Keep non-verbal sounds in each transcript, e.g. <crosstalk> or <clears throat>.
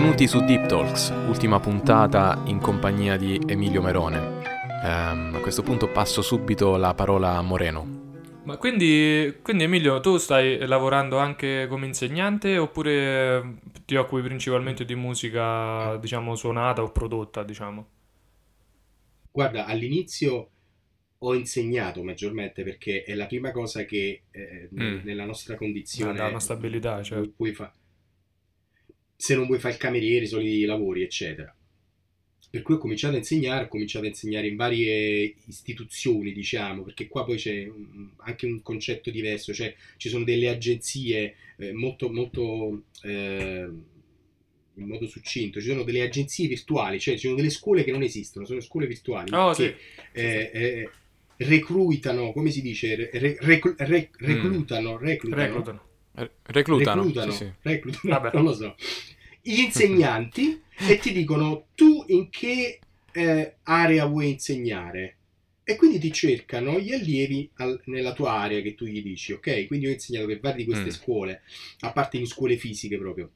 Benvenuti su Deep Talks, ultima puntata in compagnia di Emilio Merone. Um, a questo punto passo subito la parola a Moreno. Ma quindi, quindi, Emilio, tu stai lavorando anche come insegnante oppure ti occupi principalmente di musica, diciamo, suonata o prodotta, diciamo? Guarda, all'inizio ho insegnato maggiormente perché è la prima cosa che eh, mm. nella nostra condizione... dà una stabilità, cioè. Puoi fa- se non vuoi fare il cameriere, i soliti lavori, eccetera. Per cui ho cominciato a insegnare, ho cominciato a insegnare in varie istituzioni, diciamo, perché qua poi c'è anche un concetto diverso, cioè ci sono delle agenzie eh, molto, molto eh, in modo succinto, ci sono delle agenzie virtuali, cioè ci sono delle scuole che non esistono, sono scuole virtuali oh, che sì. eh, eh, reclutano, come si dice, re, reclutano, reclutano, mm. reclutano Reclutano, reclutano, sì, sì. reclutano non lo so, gli insegnanti <laughs> e ti dicono tu in che eh, area vuoi insegnare e quindi ti cercano gli allievi al, nella tua area che tu gli dici, ok? Quindi ho insegnato per varie di queste mm. scuole, a parte in scuole fisiche proprio.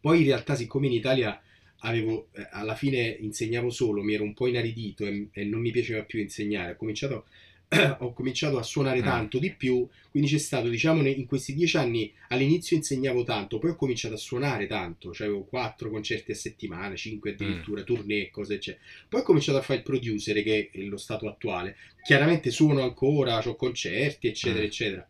Poi in realtà siccome in Italia avevo, eh, alla fine insegnavo solo, mi ero un po' inaridito e, e non mi piaceva più insegnare, ho cominciato <coughs> ho cominciato a suonare mm. tanto di più, quindi c'è stato, diciamo, in questi dieci anni all'inizio insegnavo tanto, poi ho cominciato a suonare tanto, cioè avevo quattro concerti a settimana, cinque addirittura, mm. tournée, cose eccetera. Poi ho cominciato a fare il producer, che è lo stato attuale. Chiaramente suono ancora, ho concerti, eccetera, mm. eccetera.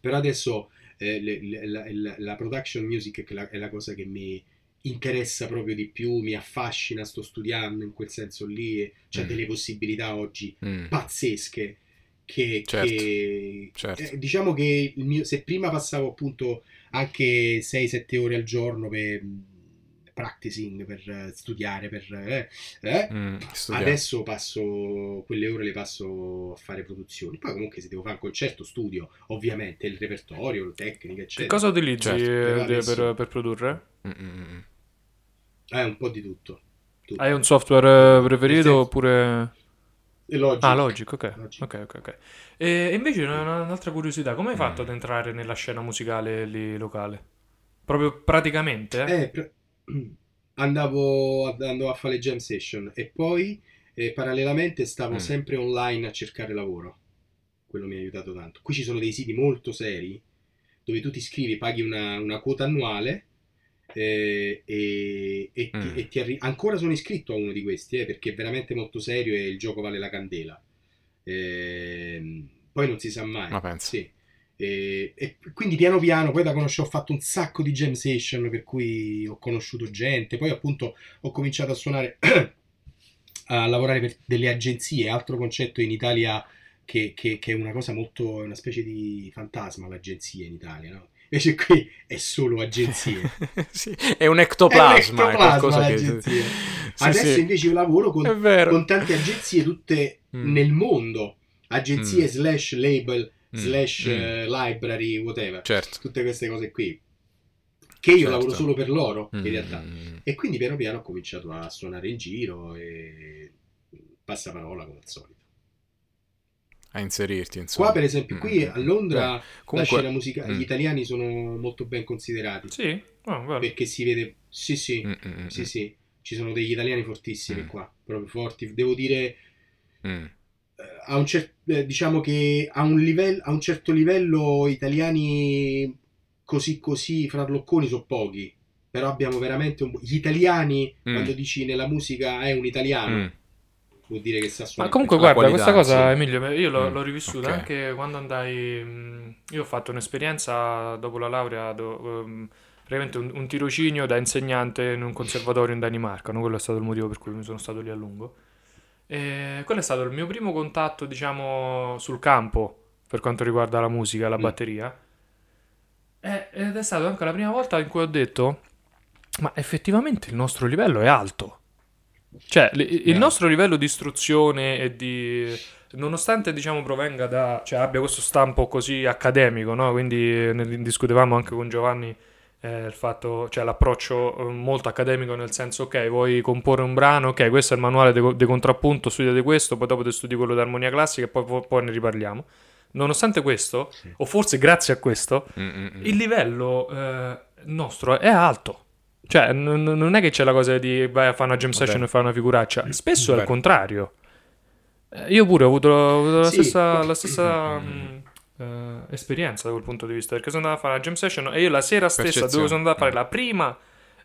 Però adesso eh, le, le, la, la, la, production music è la, è la cosa che mi interessa proprio di più, mi affascina, sto studiando in quel senso lì, c'è mm. delle possibilità oggi mm. pazzesche che, certo. che certo. Eh, diciamo che mio, se prima passavo appunto anche 6-7 ore al giorno per practicing, per studiare, per, eh, eh, mm, adesso passo quelle ore le passo a fare produzioni. Poi comunque se devo fare un concerto studio, ovviamente il repertorio, le tecniche, eccetera. Che cosa utilizzi certo. adesso... per, per, produrre? Mm-mm. Eh, un po' di tutto. tutto. Hai un software preferito senso... oppure... Logic. Ah, Logic, ok. Logic. Ok, ok, ok. E invece un'altra curiosità, come hai fatto mm. ad entrare nella scena musicale lì locale? Proprio praticamente? Eh, eh pr- <clears throat> andavo, andavo, a fare le jam session e poi eh, parallelamente stavo mm. sempre online a cercare lavoro. Quello mi ha aiutato tanto. Qui ci sono dei siti molto seri dove tu ti iscrivi, paghi una, una quota annuale eh, e, e, mm. ti, e ti arri- ancora sono iscritto a uno di questi eh, perché è veramente molto serio e il gioco vale la candela. Eh, poi non si sa mai. Ma penso. Sì. E, e, quindi piano piano, poi da conoscere ho fatto un sacco di jam session per cui ho conosciuto gente, poi appunto ho cominciato a suonare, <clears throat> a lavorare per delle agenzie, altro concetto in Italia che, che, che è una cosa molto, una specie di fantasma l'agenzia inItalia, no? Invece qui è solo agenzie. <laughs> sì, è un ectoplasma. È un ectoplasma è che... sì, Adesso sì. invece io lavoro con, con tante agenzie tutte mm. nel mondo. Agenzie mm. slash label mm. slash. Uh, library, whatever. Certo. Tutte queste cose qui. Che io certo. lavoro solo per loro, in Mm. realtà. E quindi piano piano ho cominciato a suonare in giro e passa parola come al solito. A inserirti, insomma. Qua, per esempio, qui Mm. a Londra Beh, comunque- la scena musicale, Mm. gli italiani sono molto ben considerati. Sì? Oh. Perché si vede, sì, sì, Mm, mm, mm, sì, sì, ci sono degli italiani fortissimi Mm. qua, proprio forti. Devo dire, mm. eh, a un cer- eh, diciamo che a un, livello, a un certo livello italiani così così farlocconi sono pochi. Però abbiamo veramente un... Gli italiani, Mm. quando dici nella musica è un italiano, Mm. Vuol dire che sa Ma suonare. comunque, guarda, qualità, questa cosa, sì. Emilio, io l'ho, Mm, l'ho rivissuta ok. anche quando andai. mh, Io ho fatto un'esperienza dopo la laurea, do- ehm, praticamente un, un tirocinio da insegnante in un conservatorio in Danimarca. no? Quello è stato il motivo per cui mi sono stato lì a lungo. E quello è stato il mio primo contatto, diciamo, sul campo per quanto riguarda la musica, la Mm. batteria. E- Ed è stata anche la prima volta in cui ho detto: Ma effettivamente il nostro livello è alto. Cioè, il Eh. nostro livello di istruzione e di... Nonostante, diciamo, provenga da... Cioè, abbia questo stampo così accademico, no? Quindi ne discutevamo anche con Giovanni eh, il fatto... Cioè, l'approccio eh, molto accademico nel senso, ok, vuoi comporre un brano, ok, questo è il manuale di de contrappunto, studiate questo, poi dopo ti studi quello di armonia classica e poi, poi- ne riparliamo. Nonostante questo, o forse grazie a questo, Mm, mm, mm. il livello eh, nostro è alto. Cioè, n- non è che c'è la cosa di vai a fare una jam Vabbè. session e fare una figuraccia. Spesso è il contrario. Eh, Io pure ho avuto, ho avuto la Sì. stessa, la stessa, mh, eh, esperienza da quel punto di vista. Perché sono andato a fare una jam session e io la sera stessa Percezione. dove sono andato a fare Mm. la prima,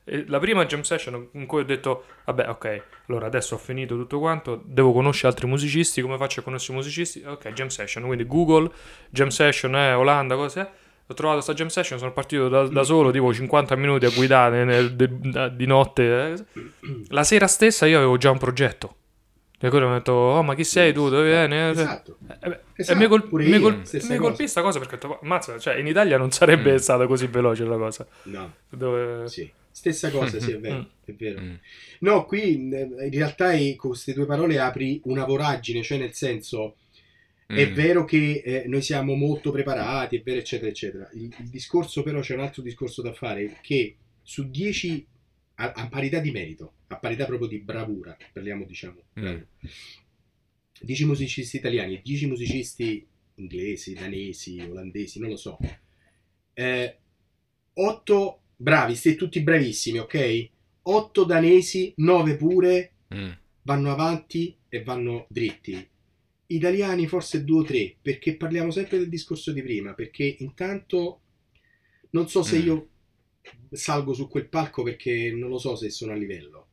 eh, la prima jam session in cui ho detto, vabbè, ok, allora adesso ho finito tutto quanto, devo conoscere altri musicisti, come faccio a conoscere i musicisti? Ok, jam session, quindi Google, jam session, eh, Olanda, cos'è? Ho trovato sta jam session, sono partito da, da solo, tipo 50 minuti a guidare nel- de- da- di notte. eh. La sera stessa io avevo già un progetto. E quello mi ha detto, oh ma chi sei tu, dove vieni? Eh, Esatto. eh, beh, Esatto, e mi, col- mi col- colpì sta cosa perché ho detto, mazza, cioè in Italia non sarebbe Mm. stata così veloce la cosa. No, Dove... sì. Stessa cosa, sì, è vero. Mm. È vero. Mm. No, qui in realtà con queste due parole apri una voragine, cioè nel senso è Mm. vero che eh, noi siamo molto preparati, è vero, eccetera, eccetera. Il, il discorso però c'è un altro discorso da fare che su 10 a, a parità di merito, a parità proprio di bravura, parliamo diciamo, Mm. bravura, 10 musicisti italiani e 10 musicisti inglesi, danesi, olandesi, non lo so. 8 bravi, siete tutti bravissimi, ok? 8 danesi, 9 pure, Mm. vanno avanti e vanno dritti. Italiani forse due o tre, perché parliamo sempre del discorso di prima, perché intanto non so se Mm. io salgo su quel palco perché non lo so se sono a livello.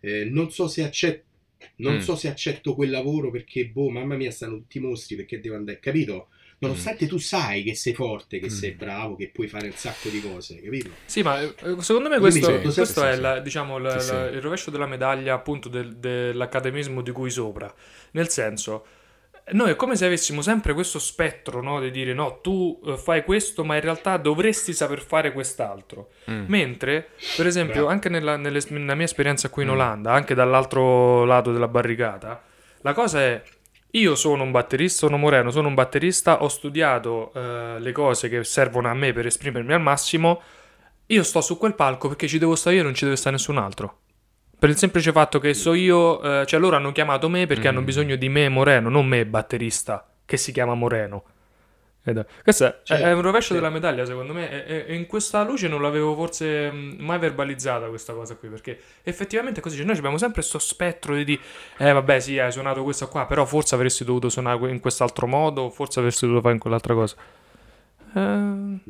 Eh, non so se accetto non Mm. so se accetto quel lavoro perché, boh, mamma mia, stanno tutti mostri perché devo andare, capito? Nonostante tu sai che sei forte, che Mm. sei bravo, che puoi fare un sacco di cose, capito? Sì, ma eh, secondo me questo, ricordo questo sempre- è sì, la- diciamo, la- Sì, la- sì. il rovescio della medaglia appunto del- dell'accademismo di cui sopra. Nel senso, noi è come se avessimo sempre questo spettro no, di dire no, tu eh, fai questo, ma in realtà dovresti saper fare quest'altro. Mm. Mentre, per esempio, Bravo. anche nella, nelle- nella mia esperienza qui in Mm. Olanda, anche dall'altro lato della barricata, la cosa è. Io sono un batterista, sono Moreno, sono un batterista, ho studiato eh, le cose che servono a me per esprimermi al massimo. Io sto su quel palco perché ci devo stare io, non ci deve stare nessun altro. Per il semplice fatto che so io, eh, cioè loro hanno chiamato me perché Mm. hanno bisogno di me, Moreno, non me, batterista, che si chiama Moreno. Ed questo è, Certo, è un rovescio certo. della medaglia, secondo me, e, e in questa luce non l'avevo forse mh, mai verbalizzata questa cosa qui, perché effettivamente è così, cioè, noi abbiamo sempre questo spettro di, di, eh vabbè sì, hai suonato questa qua, però forse avresti dovuto suonare in quest'altro modo, forse avresti dovuto fare in quell'altra cosa. Eh,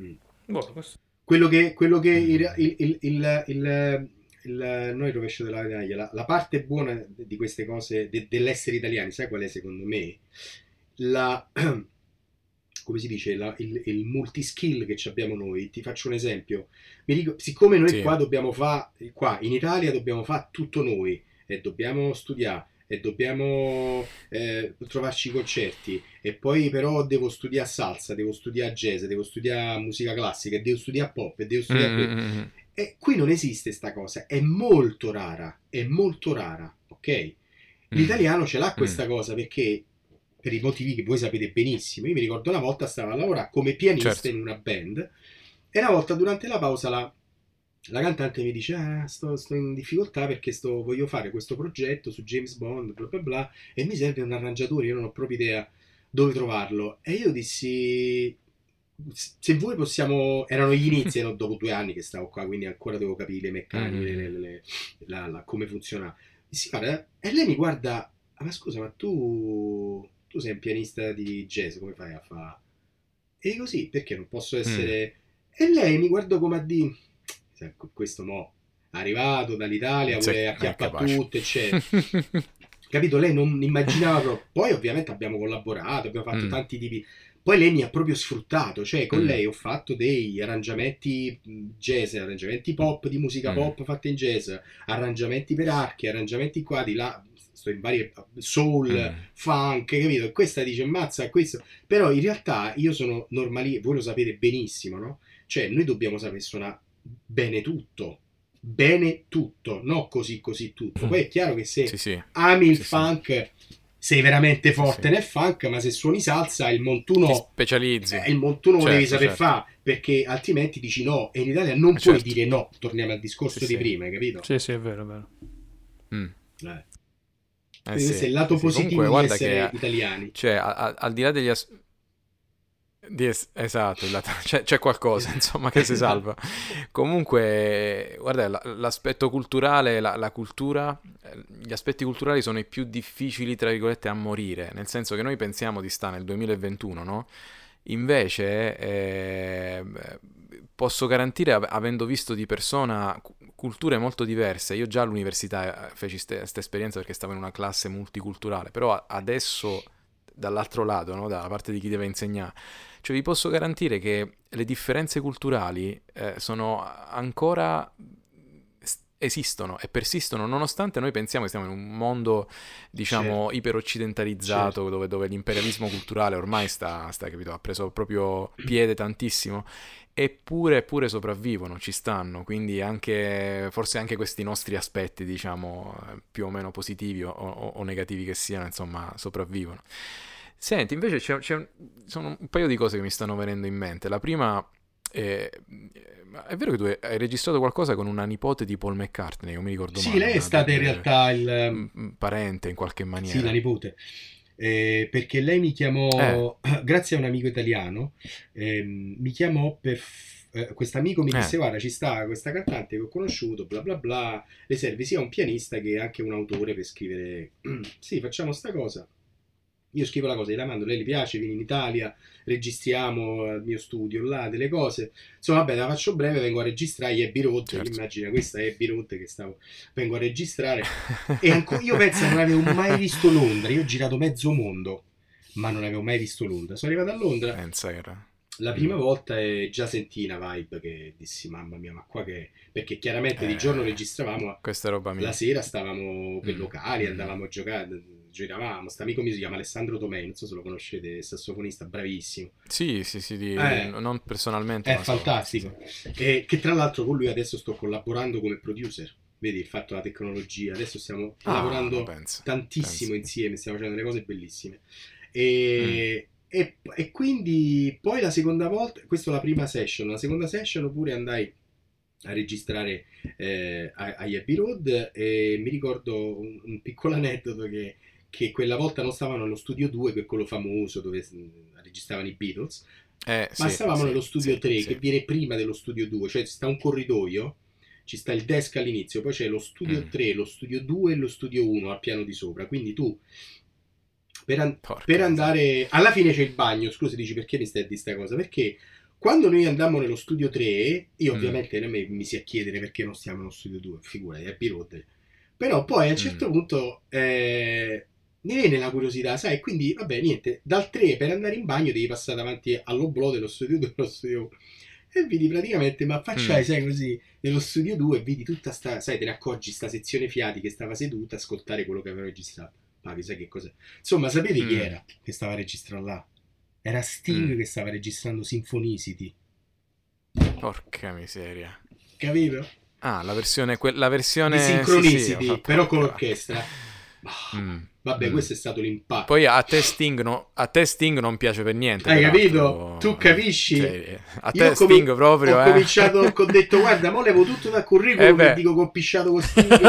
boh, questo- quello che, quello che il, il, il, il, il- noi rovescio della medaglia, la, la parte buona di queste cose, de- dell'essere italiani, sai qual è secondo me? La, <clears throat> come si dice, la- il, il multiskill che ci abbiamo noi. Ti faccio un esempio. Mi dico, siccome noi Sì. qua dobbiamo fare, qua in Italia dobbiamo fare tutto noi e dobbiamo studiare e dobbiamo eh, trovarci i concerti e poi però devo studiare salsa, devo studiare jazz, devo studiare musica classica, devo studiare pop e devo studiare... Mm, mm, mm. E qui non esiste sta cosa, è molto rara, è molto rara, ok? L'italiano ce l'ha questa cosa perché, per i motivi che voi sapete benissimo, io mi ricordo una volta stavo a lavorare come pianista Certo. in una band e una volta durante la pausa la, la cantante mi dice ah, sto, sto in difficoltà perché sto, voglio fare questo progetto su James Bond, bla bla bla, e mi serve un arrangiatore, io non ho proprio idea dove trovarlo. E io dissi, se voi possiamo, erano gli inizi, erano dopo due anni che stavo qua, quindi ancora devo capire le meccaniche, Mm. le- le- le- la- la- come funziona. Dissi, guarda, e lei mi guarda, "Ah, ma scusa, ma tu, tu sei un pianista di jazz, come fai a fare? E dico sì, perché non posso essere... E lei mi guardò come a dire, "Sai, questo mo, arrivato dall'Italia, vuole è acchiappa capace. tutto, eccetera. Capito? Lei non immaginava proprio. Poi, ovviamente, abbiamo collaborato, abbiamo fatto Mm. tanti tipi. Poi lei mi ha proprio sfruttato, cioè con Mm. lei ho fatto dei arrangiamenti mh, jazz, arrangiamenti pop di musica Mm. pop fatte in jazz, arrangiamenti per archi, arrangiamenti qua di là, sto in varie soul, Mm. funk, capito? E questa dice mazza, questo. Però in realtà io sono normali, voi lo sapete benissimo, no? Cioè noi dobbiamo sapere suonare bene tutto, bene tutto, no così così tutto. Mm. Poi è chiaro che se Sì, sì. ami il sì. funk, sei veramente forte sì. nel funk, ma se suoni salsa il Ti montuno, specializzi. eh, il montuno lo Certo, devi saper certo. fare, perché altrimenti dici no, e in Italia non Eh, puoi certo. dire no, torniamo al discorso Sì, di sì. prima, hai capito? Sì, sì, è vero, è vero. Mm. Eh. Eh, questo è il lato positivo Comunque, di essere che italiani. Cioè, a- a- al di là degli as- Di es- esatto, <laughs> c'è, c'è qualcosa insomma che si salva. <laughs> Comunque, guarda, la- l'aspetto culturale, la, la cultura, eh, gli aspetti culturali sono i più difficili, tra virgolette, a morire, nel senso che noi pensiamo di stare nel 2021, no? Invece, eh, posso garantire, av- avendo visto di persona cu- culture molto diverse, io già all'università eh, feci questa esperienza perché stavo in una classe multiculturale, però adesso dall'altro lato, no? dalla parte di chi deve insegnare, cioè vi posso garantire che le differenze culturali eh, sono ancora esistono e persistono nonostante noi pensiamo che stiamo in un mondo diciamo Certo. iperoccidentalizzato Certo. dove, dove l'imperialismo culturale ormai sta, sta, capito, ha preso proprio piede tantissimo eppure, eppure sopravvivono, ci stanno, quindi anche, forse anche questi nostri aspetti, diciamo, più o meno positivi o, o- o negativi che siano, insomma, sopravvivono. Senti, invece c'è, c'è un- sono un paio di cose che mi stanno venendo in mente. La prima è, è vero che tu hai- registrato qualcosa con una nipote di Paul McCartney, io mi ricordo Sì, male, lei è stata in realtà il... un parente in qualche maniera. Sì, la nipote. Eh, perché lei mi chiamò, <clears throat> grazie a un amico italiano, ehm, mi chiamò per... eh, quest'amico mi Eh. disse, guarda, ci sta questa cantante che ho conosciuto, bla bla bla, le serve sia un pianista che anche un autore per scrivere... <clears throat> sì, facciamo sta cosa. Io scrivo la cosa, gliela mando, lei le piace, vieni in Italia, registriamo al mio studio là, delle cose. Insomma, vabbè, la faccio breve, vengo a registrare gli Abbey Road, Certo. immagina questa è Abbey Road che stavo, vengo a registrare. <laughs> E anco- io penso che non avevo mai visto Londra, io ho girato mezzo mondo, ma non avevo mai visto Londra. Sono arrivato a Londra, Pensa era- la prima volta e già sentii una vibe che dissi, mamma mia, ma qua che... Perché chiaramente di Eh. giorno registravamo, Questa è roba mia. la sera stavamo per Mm. locali, Mm. andavamo a giocare, giravamo. Sto amico mio si chiama Alessandro Tomei, non so se lo conoscete, sassofonista bravissimo. Sì, sì, sì, di- Eh. non personalmente. È fantastico. E che tra l'altro con lui adesso sto collaborando come producer. Vedi il fatto della tecnologia, adesso stiamo Ah, lavorando penso. tantissimo penso. insieme, stiamo facendo delle cose bellissime. E, e- e quindi poi la seconda volta, questa è la prima session, la seconda session oppure andai a registrare eh, agli Abbey Road e mi ricordo un, un piccolo aneddoto che, che quella volta non stavano nello studio 2, che è quello famoso dove mm, registravano i Beatles, Eh, ma sì, stavamo sì, nello studio sì, 3 sì. che viene prima dello studio 2, cioè ci sta un corridoio, ci sta il desk all'inizio, poi c'è lo studio Mm. 3, lo studio 2 e lo studio 1 al piano di sopra, quindi tu per, an- per andare alla fine c'è il bagno, scusa dici perché mi stai a dire sta cosa? Perché quando noi andammo nello studio 3, io Mm. ovviamente non mi, mi si a chiedere perché non stiamo nello studio 2, figurati, è Road. Però poi a un certo Mm. punto eh, mi viene la curiosità, sai, quindi vabbè, niente, dal 3 per andare in bagno devi passare davanti all'oblò dello studio 2 <laughs> dello studio 1. E vedi praticamente, ma affacciai, Mm. sai, così, nello studio 2 e vedi tutta sta, sai, te ne accorgi sta sezione fiati che stava seduta a ascoltare quello che aveva registrato. Ma chissà che cos'è. Insomma, sapete chi Mm. era che stava registrando là? Era Sting Mm. che stava registrando Sinfonicity, Porca miseria. capito? Ah, la versione, que- la versione Di sì, sì, Synchronicity, ho fatto- però con l'orchestra. <laughs> Mm. Vabbè, Mm. questo è stato l'impatto. Poi a te Sting, no- a te Sting non piace per niente. Hai peraltro. capito? Tu capisci? Cioè, a te Sting proprio, ho eh. cominciato, ho <laughs> detto guarda, mo levo tutto dal curriculum Eh e dico che ho pisciato con Sting <laughs>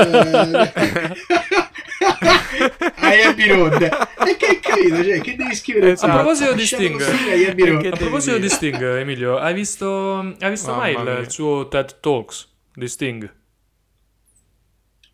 ai Abbey Road. E che capito? Cioè, che devi scrivere? Esatto. A proposito di Sting, A proposito di? Sting, Emilio, hai visto, hai visto mai il, mia. il suo TED Talks di Sting?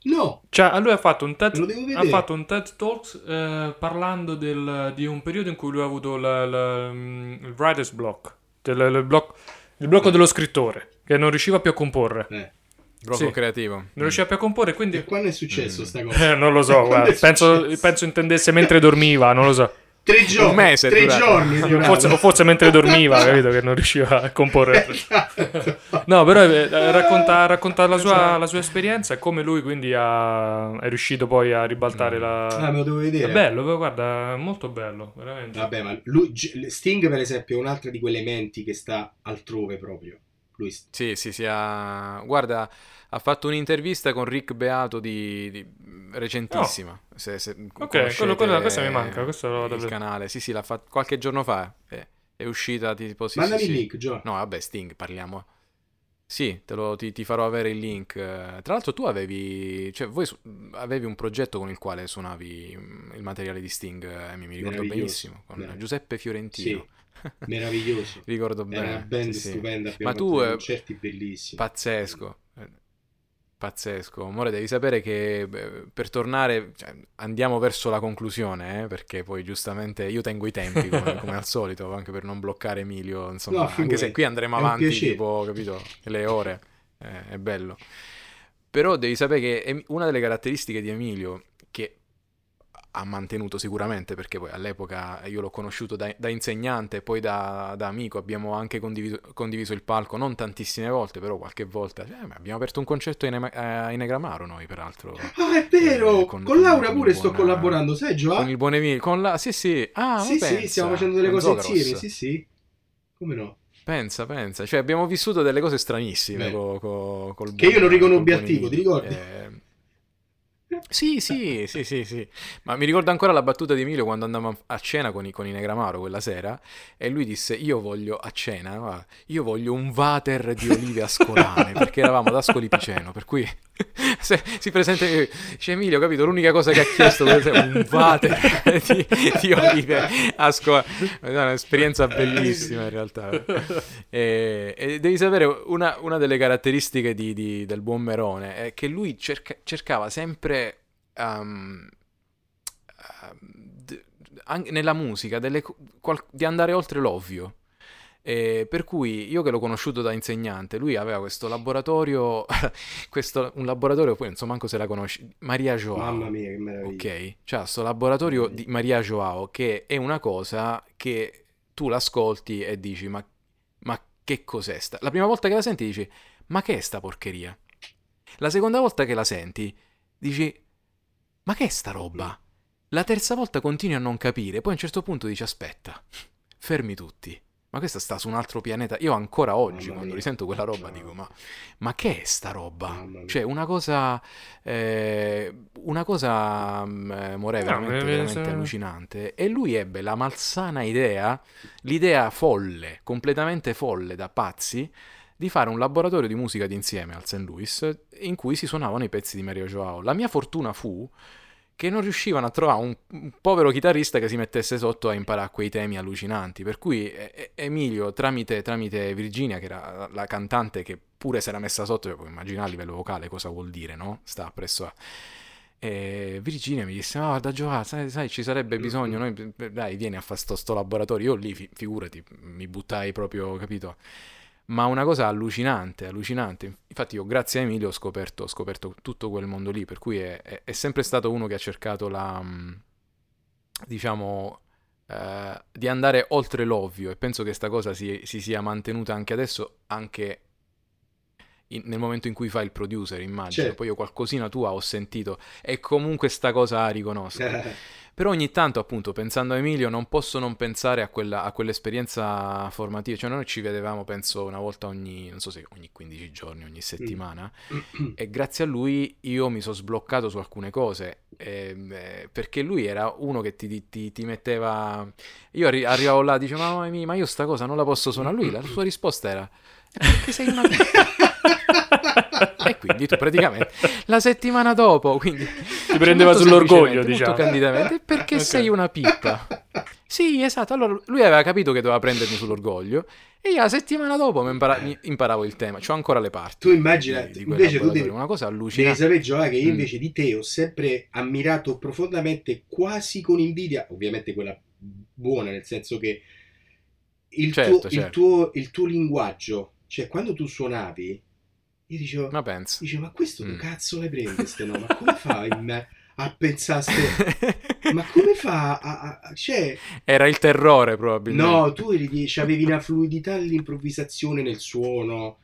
No, Cioè, lui ha fatto un TED, ha fatto un TED Talks eh, parlando del- di un periodo in cui lui ha avuto la- la- mm, il writer's block, del- il, block- il blocco dello scrittore, che non riusciva più a comporre. Eh, Blocco Sì. creativo. Non riusciva più a comporre, quindi... e quando è successo sta cosa? Eh, <laughs> non lo so, guarda, penso, penso intendesse mentre dormiva, non lo so. Tre giorni. mese è tre giorni. è. Forse, forse mentre dormiva, <laughs> capito, che non riusciva a comporre. Esatto. No, però eh, racconta, racconta la, sua, Esatto. la sua esperienza e come lui quindi ha- è riuscito poi a ribaltare la... Ah, me lo devo È vedere. bello, però, guarda, è molto bello, veramente. Vabbè, ma lui, Sting, per esempio, è un'altra di quelle menti che sta altrove proprio. Lui Sì, sì, sì. ha- Guarda, ha fatto un'intervista con Rick Beato di, di- recentissima. Se, se Ok, quello- quello- questo mi manca, questo lo il canale. Sì, sì, l'ha fatto qualche giorno fa. È, è uscita tipo sì, Mandami sì, il sì. link, Gio. No, vabbè, Sting, parliamo. Sì, te lo- ti, ti farò avere il link. Eh, Tra l'altro tu avevi, cioè voi su- avevi un progetto con il quale suonavi mm, il materiale di Sting, eh, mi mi ricordo benissimo, con Meraviglioso. Giuseppe Fiorentino. Meraviglioso. <laughs> Ricordo Era una bene. band sì, sì. stupenda, Ma tu, eh, concerti bellissimi. Pazzesco. Pazzesco. Amore, devi sapere che per tornare, cioè, andiamo verso la conclusione, eh, perché poi giustamente io tengo i tempi come, <laughs> come al solito, anche per non bloccare Emilio, insomma, No, anche se qui andremo avanti tipo, capito, le ore, eh, è bello. Però devi sapere che una delle caratteristiche di Emilio, che ha mantenuto sicuramente, perché poi all'epoca io l'ho conosciuto da, da insegnante poi da, da amico, abbiamo anche condiviso, condiviso il palco, non tantissime volte, però qualche volta. Eh, abbiamo aperto un concerto in, a- in Negramaro noi, peraltro. Ah, è vero! Eh, con, con- Laura con pure il sto buon- collaborando, sai Gioa? Con il buon Emilio, con la... Sì, sì. Ah, sì, pensa, stiamo facendo delle cose insieme, sì, sì. Come no? Pensa, pensa. Cioè, abbiamo vissuto delle cose stranissime co- co- col Che io non buon- riconobbi col a buon tipo, ti ricordi? Eh, Sì, sì, <laughs> sì, sì, sì. Ma mi ricordo ancora la battuta di Emilio quando andavamo a cena con i, con i Negramaro quella sera e lui disse, io voglio a cena, io voglio un water di olive ascolane, <laughs> perché eravamo ad Ascoli Piceno, per cui <laughs> se, si presenta e dice Emilio, capito, l'unica cosa che ha chiesto è un water <laughs> di, di olive ascolane. È un'esperienza bellissima in realtà. E, e devi sapere, una, una delle caratteristiche di- di- del buon Merone è che lui cerca- cercava sempre, um, um, nella musica, delle qual- di andare oltre l'ovvio. E per cui io che l'ho conosciuto da insegnante, lui aveva questo laboratorio, <laughs> questo, un laboratorio, poi non so manco se la conosci, Maria Joao. Mamma mia, che meraviglia. Ok, c'è questo laboratorio di Maria Joao che è una cosa che tu l'ascolti e dici ma, ma che cos'è sta? La prima volta che la senti dici ma che è sta porcheria? La seconda volta che la senti dici ma che è sta roba? La terza volta continui a non capire, poi a un certo punto dici aspetta, <laughs> fermi tutti. Ma questa sta su un altro pianeta. Io ancora oggi, quando risento quella roba, dico: Ma, ma che è sta roba? Cioè, una cosa. eh, una cosa. mm, eh, Morè, No, veramente, eh, veramente allucinante. E lui ebbe la malsana idea, l'idea folle, completamente folle da pazzi, di fare un laboratorio di musica d'insieme al St. Louis in cui si suonavano i pezzi di Mario Joao. La mia fortuna fu che non riuscivano a trovare un, un povero chitarrista che si mettesse sotto a imparare quei temi allucinanti. Per cui eh, Emilio, tramite, tramite Virginia, che era la, cantante che pure si era messa sotto, puoi immaginare a livello vocale cosa vuol dire, no? Sta presso a... E Virginia mi disse: Ma guarda, Giovanni, sai, sai, ci sarebbe bisogno. Noi, dai, vieni a fare sto, sto laboratorio. Io lì, fi- figurati, mi buttai proprio, capito? Ma una cosa allucinante, allucinante. Infatti, io grazie a Emilio ho scoperto, ho scoperto tutto quel mondo lì. Per cui è, è- è sempre stato uno che ha cercato la. mm, diciamo. eh, di andare oltre l'ovvio. E penso che sta cosa si, si sia mantenuta anche adesso, anche in- nel momento in cui fai il producer, immagino. Certo. Poi io qualcosina tua ho sentito. E comunque sta cosa riconosco. <laughs> Però ogni tanto, appunto, pensando a Emilio, non posso non pensare a, quella, a quell'esperienza formativa. Cioè, noi ci vedevamo, penso, una volta ogni, non so se ogni 15 giorni, ogni settimana. <clears throat> E grazie a lui io mi sono sbloccato su alcune cose. eh, perché lui era uno che ti, ti- ti metteva. Io arri- arrivavo là e dicevo, mamma mia, ma io sta cosa non la posso suonare. Lui, la sua risposta era, "Eh, perché sei una <laughs> E quindi tu praticamente la settimana dopo, quindi Ti prendeva molto sull'orgoglio, diciamo. Molto candidamente, perché Ok. sei una pippa. Sì, esatto. Allora lui aveva capito che doveva prendermi sull'orgoglio e io la settimana dopo mi, impara- mi imparavo il tema. C'ho ancora le parti. Tu immagina, di- di invece tu devi, una cosa devi allucinante. sapere Gioia che io Mm. invece di te ho sempre ammirato profondamente, quasi con invidia, ovviamente quella buona, nel senso che il, Certo, tuo, il, certo. tuo, il tuo linguaggio, cioè quando tu suonavi, io dicevo, Ma penso. dicevo ma questo Mm. cazzo le prende ste no? Ma come fa in- a pensare a ste... <laughs> Ma come fa a... a- cioè, Era il terrore probabilmente. no, tu eri avevi una fluidità all'improvvisazione nel suono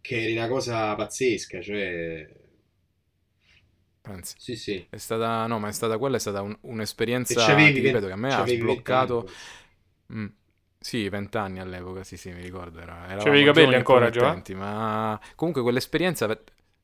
che era una cosa pazzesca, cioè... Penso. Sì, sì. È stata, no, ma è stata quella, è stata un- un'esperienza, ripeto, che a me ha sbloccato. Mm. Sì, vent'anni all'epoca, sì, sì, mi ricordo. Era, C'avevi i capelli ancora, promettenti, Ma comunque quell'esperienza...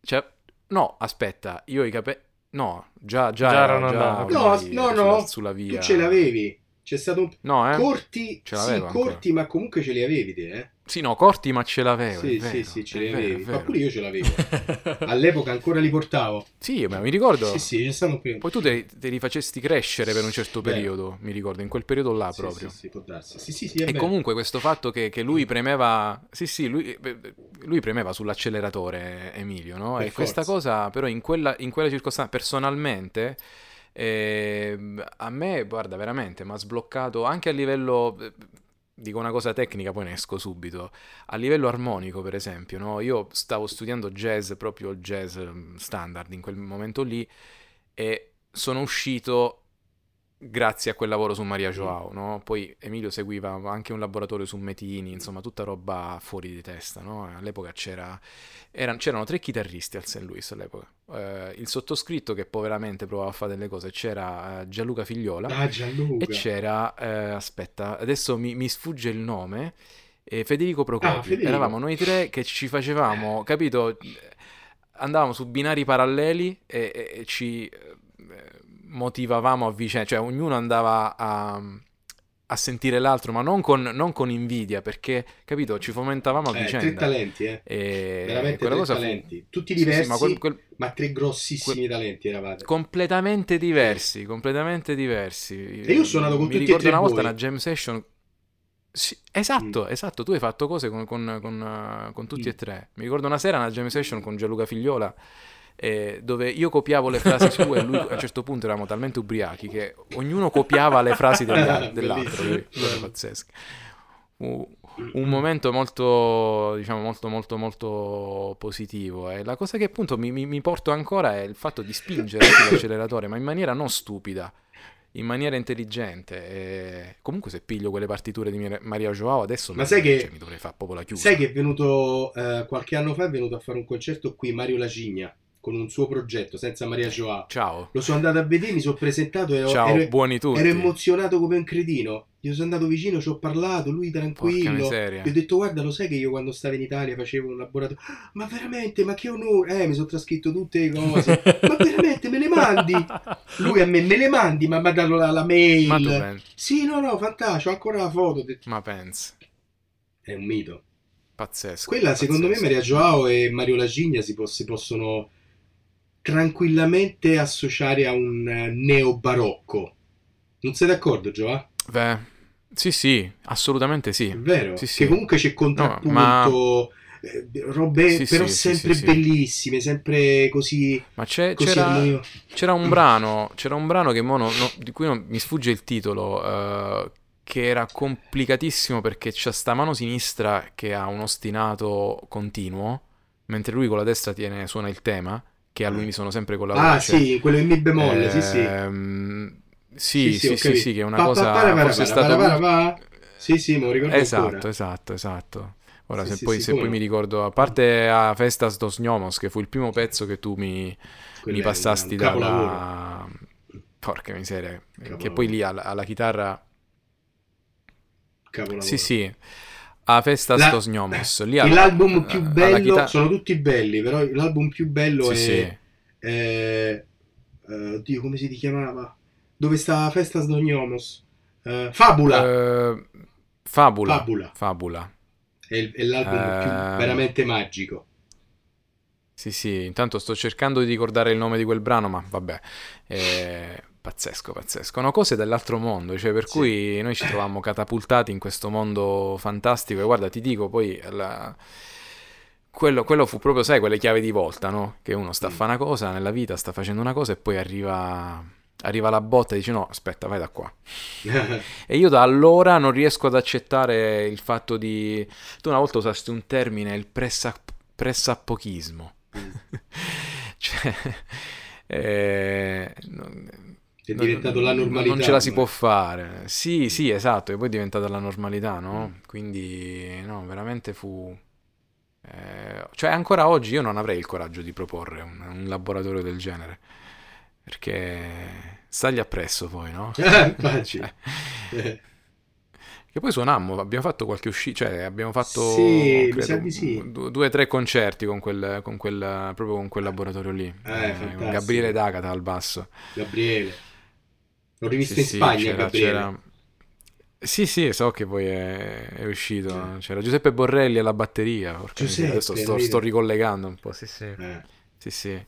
Cioè, no, aspetta, io i capelli... No, già, già, Già era- erano già andati. No, ormai no, sulla, no, sulla via. Tu ce l'avevi. C'è stato un... No, eh? Corti, Ce sì, corti, ma comunque ce li avevi te, eh? Sì, no, corti ma ce l'avevo. Sì, vero, sì, sì, ce li avevi. Ma pure io ce l'avevo. <laughs> All'epoca ancora li portavo. Sì, ma mi ricordo. Sì, sì, stato un periodo. Poi tu te, te li facesti crescere per un certo Vero. periodo, mi ricordo, in quel periodo là Sì, proprio. Sì, sì, può darsi. Sì, sì, sì, E vero. comunque questo fatto che, che lui premeva, sì sì, lui, eh, lui premeva sull'acceleratore Emilio, no? Per E questa forza. cosa però in quella, in quella circostanza, personalmente, ehm, a me, guarda, veramente, mi ha sbloccato anche a livello, eh, dico una cosa tecnica, poi ne esco subito, a livello armonico per esempio, no? Io stavo studiando jazz, proprio jazz mm, standard in quel momento lì, e sono uscito grazie a quel lavoro su Maria Joao, no? Poi Emilio seguiva anche un laboratorio su Metini, insomma, tutta roba fuori di testa, no? All'epoca c'era, eran- c'erano tre chitarristi al St. Louis all'epoca. Eh, il sottoscritto che poveramente provava a fare delle cose, c'era eh, Gianluca Figliola Ah, Gianluca. e c'era, eh, aspetta, adesso mi, mi sfugge il nome, eh, Federico Procopio. Ah, Federico. Eravamo noi tre che ci facevamo, capito? Andavamo su binari paralleli e, e- e ci eh, motivavamo a vicenda, cioè ognuno andava a, a sentire l'altro, ma non con, non con invidia, perché, capito, ci fomentavamo a Eh, tre vicenda. talenti, eh. E Veramente tre cosa fu- talenti. Tutti Sì, sì, diversi, ma quel- quel- ma tre grossissimi talenti eravate. completamente diversi, completamente diversi. E io ho suonato con Mi tutti e ricordo tre una volta voi. una jam session. Sì, esatto, esatto, tu hai fatto cose con, con- con, con tutti Mm. e tre. Mi ricordo una sera una jam session con Gianluca Figliola eh, dove io copiavo le frasi <laughs> sue e lui a un certo punto eravamo talmente ubriachi che ognuno copiava le frasi degli al- dell'altro. Fu un momento molto, diciamo, molto, molto, molto positivo. E la cosa che appunto mi, mi- mi porto ancora è il fatto di spingere <coughs> sull'acceleratore, ma in maniera non stupida, in maniera intelligente. E comunque, se piglio quelle partiture di Maria Joao, adesso Ma mi, sai che- cioè, mi dovrei fare proprio la chiusa. Sai che è venuto eh, qualche anno fa è venuto a fare un concerto qui Mario Lacigna con un suo progetto senza Maria Joao. Ciao, Lo sono andato a vedere, mi sono presentato e ho- ciao, ero, buoni tutti. ero emozionato come un cretino. Gli sono andato vicino, ci ho parlato, lui tranquillo. Gli ho detto, guarda, lo sai che io quando stavo in Italia facevo un laboratorio. "Ah, Ma veramente, ma che onore! Eh, mi sono trascritto tutte le cose. <laughs> ma veramente, me le mandi? Lui a me, me le mandi, ma mi ha dato la, la mail. Ma tu pensi? Sì, no, no, fantastico, ho ancora la foto. Detto, Ma pensi? È un mito. Pazzesco. Quella, secondo me, pazzesco. Maria Joao e Mario Lagigna si, po- si possono tranquillamente associare a un eh, neobarocco. Non sei d'accordo, Gioa? Beh, sì, sì, assolutamente È sì. vero? Sì, sì. Che comunque c'è contrappunto, ma- eh, robe Sì, però sì, sempre sì, bellissime, sempre così, Ma c'è, così c'era, c'era un brano, c'era un brano che no- no- di cui non- mi sfugge il titolo, eh, che era complicatissimo perché c'è sta mano sinistra che ha un ostinato continuo, mentre lui con la destra tiene, suona il tema, che a lui mi sono sempre con la Ah, voce. sì, quello in mi bemolle, sì, sì. Sì, sì, ho sì, capito. sì, che è una Pa- pa- cosa... para- para- forse para- stato... para- para- Sì, sì, me lo ricordo Esatto, ancora. esatto, esatto. Ora, Sì, se, sì, poi, sì, se poi mi ricordo, a parte a Festas dos Gnomos, che fu il primo pezzo che tu mi, mi passasti da, capolavoro. da- Porca miseria. Che Capolavoro. poi lì alla, alla chitarra... Capolavoro. Sì, sì. A Festas La- dos Gnomos. Lì alla- l'album più bello, chitarra- sono tutti belli, però l'album più bello Sì, è, sì. è- eh, oddio, come si chiamava? Dove sta Festa Sdognomos? Eh, Fabula, Eh, Fabula. Fabula. Fabula. è, è l'album più veramente magico. Sì, sì, intanto sto cercando di ricordare il nome di quel brano, ma vabbè, è pazzesco, pazzesco. Sono cose dell'altro mondo, cioè per Sì. cui noi ci trovammo catapultati in questo mondo fantastico e guarda, ti dico, poi la- quello, quello fu proprio, sai, quelle chiavi di volta, no? Che uno sta a Mm. fare una cosa nella vita, sta facendo una cosa e poi arriva, arriva la botta e dice no, aspetta, vai da qua. <laughs> E io da allora non riesco ad accettare il fatto di... Tu una volta usasti un termine, il pressa- pressappochismo. <laughs> cioè, eh, è diventato la normalità. Non ce la si può fare. Sì, sì, esatto, e poi è diventata la normalità, no? Quindi, no, veramente fu... eh, cioè, ancora oggi io non avrei il coraggio di proporre un, un laboratorio del genere, perché stagli appresso poi, no? <laughs> Eh, <laughs> che poi suonammo, abbiamo fatto qualche uscita, cioè abbiamo fatto Sì, credo, sì. du- due o tre concerti con quel, con quel, proprio con quel laboratorio lì. Eh, Eh. Gabriele D'Agata al basso. Gabriele. L'ho rivisto Sì, in sì, Spagna, c'era, c'era- Sì, sì, so che poi è, è uscito. C'era Giuseppe Borrelli alla batteria. Giuseppe, Adesso sto, sto ricollegando un po'. Sì, sì. Eh. Sì, sì.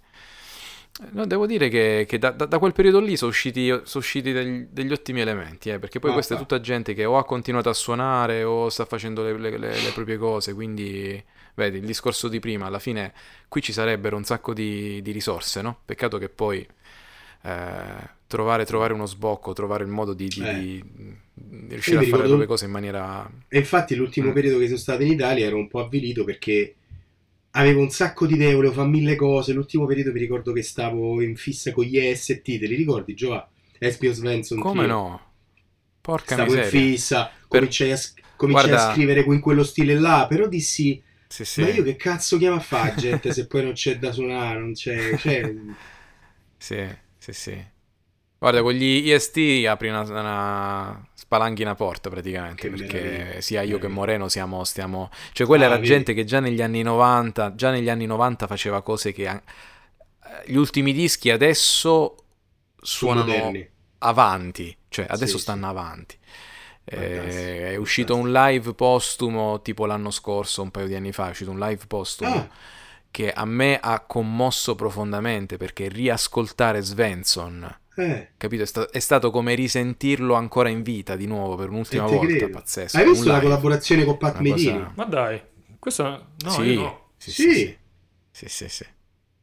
No, devo dire che, che da, da- da quel periodo lì sono usciti, sono usciti degli, degli ottimi elementi, eh, perché poi Ah, questa è ah. tutta gente che o ha continuato a suonare o sta facendo le, le- le- le proprie cose, quindi vedi il discorso di prima, alla fine qui ci sarebbero un sacco di, di risorse, no? Peccato che poi eh, trovare, trovare uno sbocco, trovare il modo di, di- Eh. di- di riuscire Io a fare le proprie cose in maniera... E infatti l'ultimo Mm. periodo che sono stato in Italia ero un po' avvilito perché avevo un sacco di idee, volevo fare mille cose. L'ultimo periodo mi ricordo che stavo in fissa con gli EST, te li ricordi Giova? Espio Svensson. Come no? Porca Stavo in miseria. fissa, Per- cominciai, a, cominciai Guarda- a scrivere in quello stile là, però dissi, Sì, sì. ma io che cazzo chiamo a fare gente se poi non c'è da suonare, non c'è... cioè, <laughs> Sì, sì, sì. Guarda, con gli IST apri una, una- spalanchi una porta praticamente, Che perché meraviglia, sia io che meraviglia. Moreno siamo, stiamo... Cioè, quella Ah, era vedi. gente che già negli anni 90, già negli anni 90 faceva cose che... eh, Gli ultimi dischi adesso suonano avanti, cioè adesso Sì, stanno sì. avanti. Eh, è uscito un live postumo tipo l'anno scorso, un paio di anni fa, è uscito un live postumo Ah, che a me ha commosso profondamente perché riascoltare Svensson, eh. capito? È, sta- è stato come risentirlo ancora in vita di nuovo per un'ultima volta, credo. pazzesco. Hai visto la collaborazione con Pat Una cosa-? Ma dai, questo no, sì, no. sì, Sì. sì, sì, sì, sì,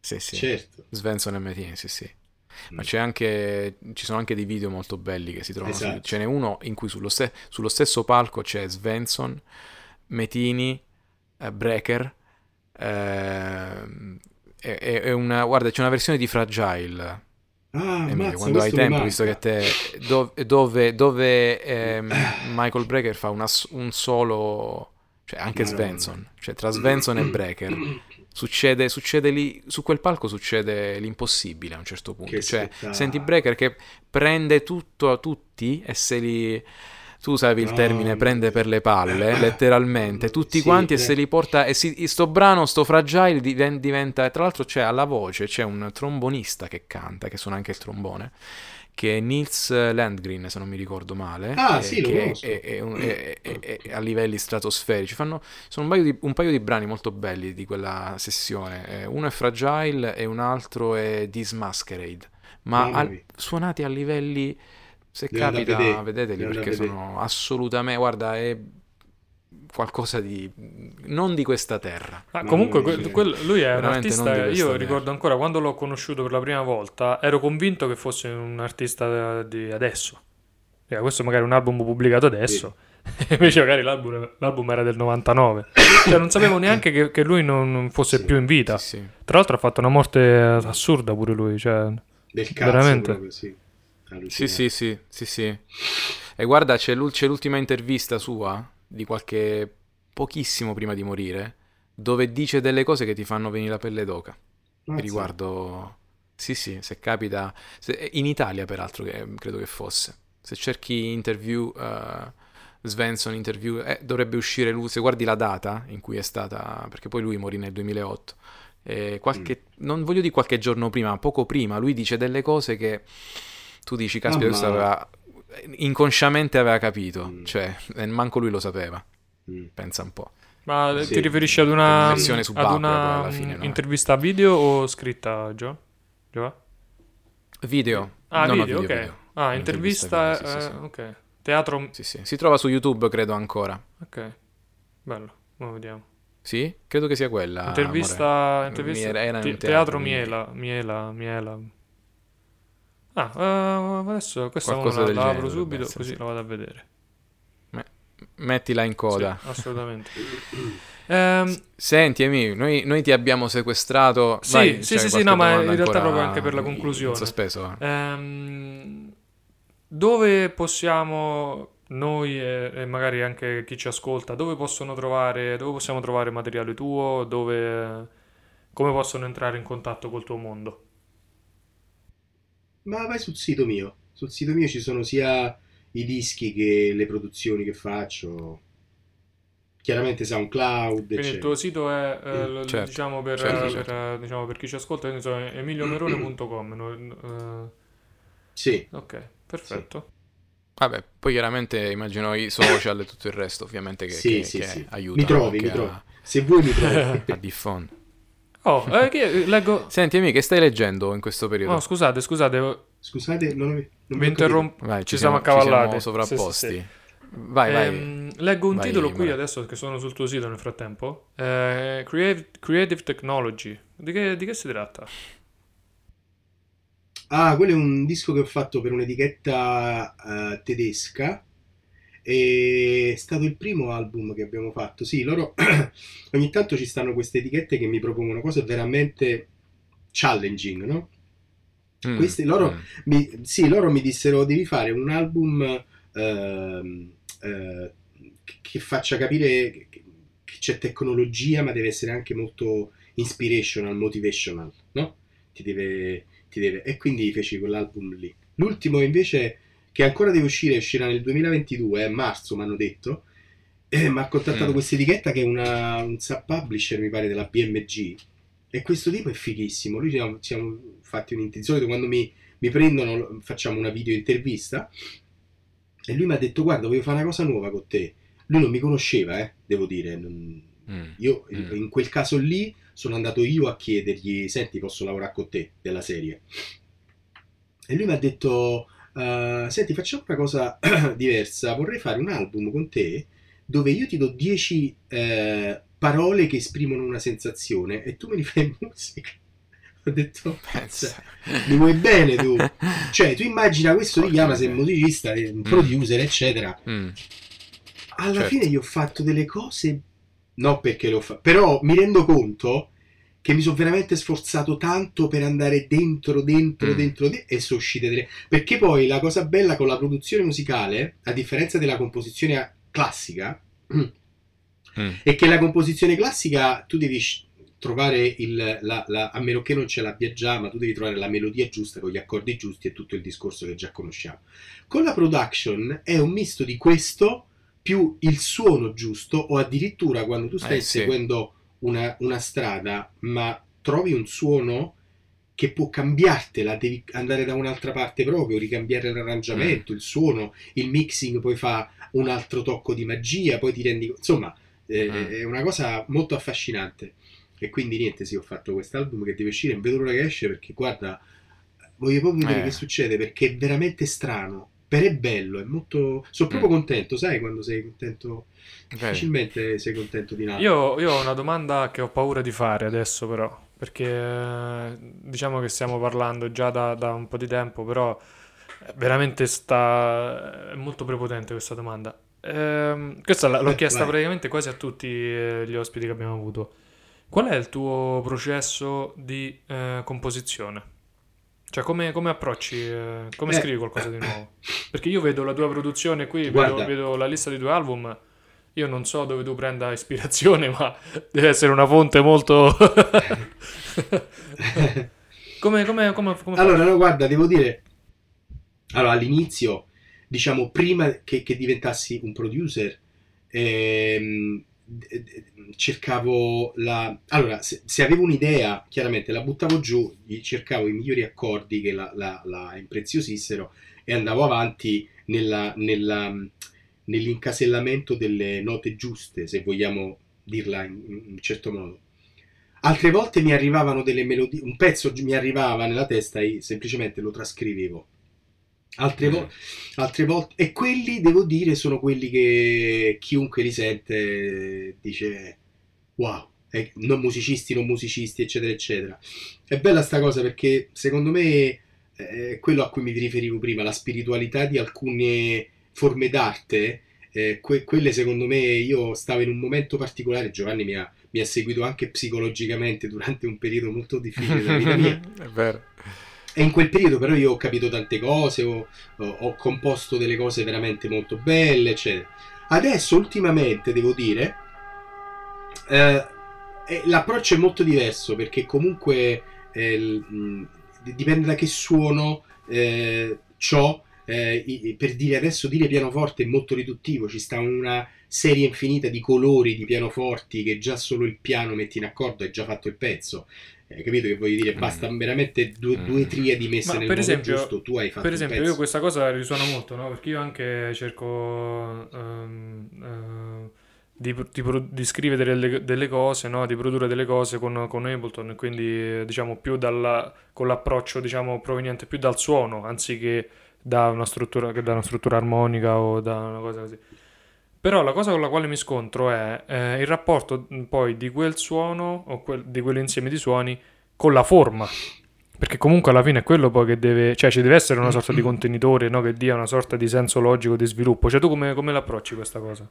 sì, sì. Certo. Svensson e Metin, sì, sì. Ma Mm. c'è anche, ci sono anche dei video molto belli che si trovano su Esatto. Ce n'è uno in cui sullo, ste- sullo stesso palco c'è Svensson, Metini, eh, Breaker. Ehm, e, e- e una, guarda, c'è una versione di Fragile. Ah, Emilio, ammazza, quando hai tempo, visto che manca. te dove, dove, dove, ehm, Michael Breaker fa una un solo, cioè anche. Svensson, cioè tra Svensson e Breaker succede, succede lì, su quel palco succede l'impossibile a un certo punto, Che cioè spettacolo. senti Breaker che prende tutto a tutti e se li... Tu usavi il termine prende per le palle, letteralmente, tutti Sì, quanti e eh. se li porta e si- sto brano, sto fragile diven- diventa, tra l'altro c'è alla voce, c'è un trombonista che canta, che suona anche il trombone, che è Nils Landgren, se non mi ricordo male, Ah, eh, sì, lo che conosco. è, è un- è- è- è a livelli stratosferici. Fanno, sono un paio, di, un paio di brani molto belli di quella sessione. Eh, uno è Fragile e un altro è This Masquerade. Ma al- suonati a livelli, se Devo capita, vedere, vedeteli devo perché sono assolutamente, guarda, è qualcosa di non di questa terra. Ah, comunque, que- sì. quel- lui è un artista. Io terra. ricordo ancora quando l'ho conosciuto per la prima volta, ero convinto che fosse un artista di adesso. Cioè, questo magari è un album pubblicato adesso. <laughs> Invece, magari l'album, l'album era del 99. Cioè, non sapevo <coughs> neanche che, che lui non non fosse Sì. più in vita. Sì, sì. Tra l'altro, ha fatto una morte assurda pure lui. Cioè, Del cazzo Veramente? proprio, sì. Sì, sì, sì, sì, sì. E guarda, c'è, c'è l'ultima intervista sua di qualche pochissimo prima di morire, dove dice delle cose che ti fanno venire la pelle d'oca Mazza. riguardo... Sì, sì, se capita... se- in Italia, peraltro, che credo che fosse. Se cerchi interview, eh, Svensson interview, eh, dovrebbe uscire lui, se guardi la data in cui è stata... perché poi lui morì nel 2008. eh, qualche, Mm. non voglio dire qualche giorno prima, ma poco prima, lui dice delle cose che tu dici, caspita, questo Mamma. aveva, inconsciamente aveva capito, Mm. cioè, manco lui lo sapeva, Mm. pensa un po'. ma Sì. ti riferisci ad una, Versione ad una fine, no? intervista video o scritta, Gio? Gio? Video. Ah, no, no, video, ok. video. Ah, Intervista intervista, video, sì, sì, eh, ok. Teatro, Sì, sì. Si trova su YouTube, credo ancora. ok. Bello, ora vediamo. Sì? Credo che sia quella. intervista, amore. intervista Miele- era in te- teatro, teatro, Miela, Miela, Miela. Ah, eh, adesso questa Qualcosa la, la apro subito così sì. la vado a vedere. Mettila in coda. Sì, assolutamente. <laughs> Ehm, Senti, Emi, noi, noi ti abbiamo sequestrato. Sì, Vai, sì, sì, no, ma in realtà proprio anche per la in- conclusione. Sospeso. eh? ehm, dove possiamo noi e, e magari anche chi ci ascolta, dove possono trovare, dove possiamo trovare materiale tuo, dove, come possono entrare in contatto col tuo mondo? Ma vai sul sito mio. Sul sito mio ci sono sia i dischi che le produzioni che faccio. Chiaramente SoundCloud, Quindi il eccetera. tuo sito è, eh, lo- Certo, diciamo, per, certo, eh, certo. per, eh, diciamo, per chi ci ascolta, quindi so, è emiliomerone.com. no? Eh, Sì, ok, perfetto. Vabbè, poi chiaramente immagino i social e tutto il resto, ovviamente, che, Sì, che, sì, che sì. aiutano Mi trovi, mi a- trovi. Se vuoi mi trovi. <laughs> a diffondere. Oh, eh, che- leggo... Senti, amico, che stai leggendo in questo periodo? No, scusate, scusate, Scusate, non, non capito. interrompo. Vai, ci siamo ci accavallati. siamo sovrapposti. Sì, sì, sì. Vai, vai. Ehm, leggo un Vai, titolo qui Mara. adesso che sono sul tuo sito nel frattempo. Eh, Creative, Creative Technology. Di che, di che si tratta? Ah, quello è un disco che ho fatto per un'etichetta eh, tedesca. È stato il primo album che abbiamo fatto. Sì, loro <clears throat> ogni tanto ci stanno queste etichette che mi propongono cose veramente challenging, no? Mm, questi loro- mm. Mi- sì, loro mi dissero devi fare un album ehm, eh, che- che faccia capire che, che c'è tecnologia, ma deve essere anche molto inspirational, motivational, no? Ti deve, ti deve- E quindi feci quell'album lì. L'ultimo invece, che ancora deve uscire, uscirà nel 2022, a marzo mi hanno detto, eh, mi ha contattato Mm. questa etichetta che è una, un sub-publisher, mi pare, della BMG. E questo tipo è fighissimo. Lui siamo, siamo fatti un quando mi, mi prendono facciamo una video intervista e lui mi ha detto guarda voglio fare una cosa nuova con te. Lui non mi conosceva, eh, devo dire. non- Mm. Io Mm. in quel caso lì sono andato io a chiedergli senti posso lavorare con te della serie. E lui mi ha detto "Eh, senti facciamo una cosa <clears throat> diversa, vorrei fare un album con te dove io ti do 10 eh, parole che esprimono una sensazione e tu me li fai musica. <laughs> Ho detto, Pensa. mi vuoi bene tu? <laughs> Cioè, tu immagina questo ti Porca chiama, un miseria. musicista, un producer, eccetera. Mm. Alla Certo. fine gli ho fatto delle cose, no perché le ho fatte, però mi rendo conto che mi sono veramente sforzato tanto per andare dentro, dentro, Mm. dentro, de- e sono uscite delle... Perché poi la cosa bella con la produzione musicale, a differenza della composizione classica, Mm. è che la composizione classica tu devi trovare il, la, la- a meno che non ce l'abbia già, ma tu devi trovare la melodia giusta con gli accordi giusti e tutto il discorso che già conosciamo. Con la production è un misto di questo più il suono giusto o addirittura quando tu stai Eh, sì. Una, una strada ma trovi un suono che può cambiartela, devi andare da un'altra parte proprio, ricambiare l'arrangiamento, il suono, il mixing poi fa un altro tocco di magia, poi ti rendi insomma eh, Mm. è una cosa molto affascinante e quindi niente sì ho fatto quest'album che deve uscire non vedo l'ora che esce perché guarda voglio proprio vedere Eh. che succede perché è veramente strano però è bello è molto sono proprio Mm. contento sai quando sei contento Vedi? facilmente sei contento di nada Io, io ho una domanda che ho paura di fare adesso, però, perché diciamo che stiamo parlando già da, da un po' di tempo, però eh, veramente sta... è molto prepotente questa domanda. Ehm, questa l'ho Eh, chiesta vai. praticamente quasi a tutti eh, gli ospiti che abbiamo avuto. Qual è il tuo processo di eh, composizione? Cioè, come, come approcci, eh, come Eh. scrivi qualcosa di nuovo? Perché io vedo la tua produzione qui, vedo, vedo la lista dei tuoi album. Io non so dove tu prenda ispirazione, <laughs> ma deve essere una fonte molto. <laughs> come, come, come, come allora no guarda devo dire allora all'inizio diciamo prima che, che diventassi un producer ehm, cercavo la allora se, se avevo un'idea chiaramente la buttavo giù cercavo i migliori accordi che la, la- la impreziosissero e andavo avanti nella- nella- nell'incasellamento delle note giuste se vogliamo dirla in, in un certo modo. Altre volte mi arrivavano delle melodie un pezzo mi arrivava nella testa e semplicemente lo trascrivevo altre, vo- altre volte e quelli devo dire sono quelli che chiunque li sente dice wow eh, non musicisti non musicisti eccetera eccetera è bella sta cosa perché secondo me è quello a cui mi riferivo prima la spiritualità di alcune forme d'arte eh, que- quelle secondo me io stavo in un momento particolare Giovanni mi ha, mi ha seguito anche psicologicamente durante un periodo molto difficile della vita mia <laughs> È vero. E in quel periodo però io ho capito tante cose, ho, ho- composto delle cose veramente molto belle, eccetera. Adesso, ultimamente, devo dire, eh, eh, l'approccio è molto diverso perché comunque eh, mh, dipende da che suono eh, c'ho. eh, per dire adesso dire pianoforte è molto riduttivo, ci sta una serie infinita di colori di pianoforti che già solo il piano metti in accordo e già fatto il pezzo. Hai capito che voglio dire? Basta Mm. veramente due, Mm. due triadi messe Ma nel per modo esempio- giusto, tu hai fatto Per un esempio, pezzo. io questa cosa risuona molto, no? Perché io anche cerco ehm, eh, di, di di scrivere delle, delle cose, no? Di produrre delle cose con, con Ableton, quindi diciamo più dalla, con l'approccio diciamo proveniente più dal suono, anziché da una struttura, che da una struttura armonica o da una cosa così. Però la cosa con la quale mi scontro è eh, il rapporto mh, poi di quel suono o quel- di quell'insieme di suoni con la forma. Perché comunque alla fine è quello poi che deve, cioè ci deve essere una sorta di <clears throat> contenitore, no? Che dia una sorta di senso logico di sviluppo. Cioè tu come, come l'approcci questa cosa?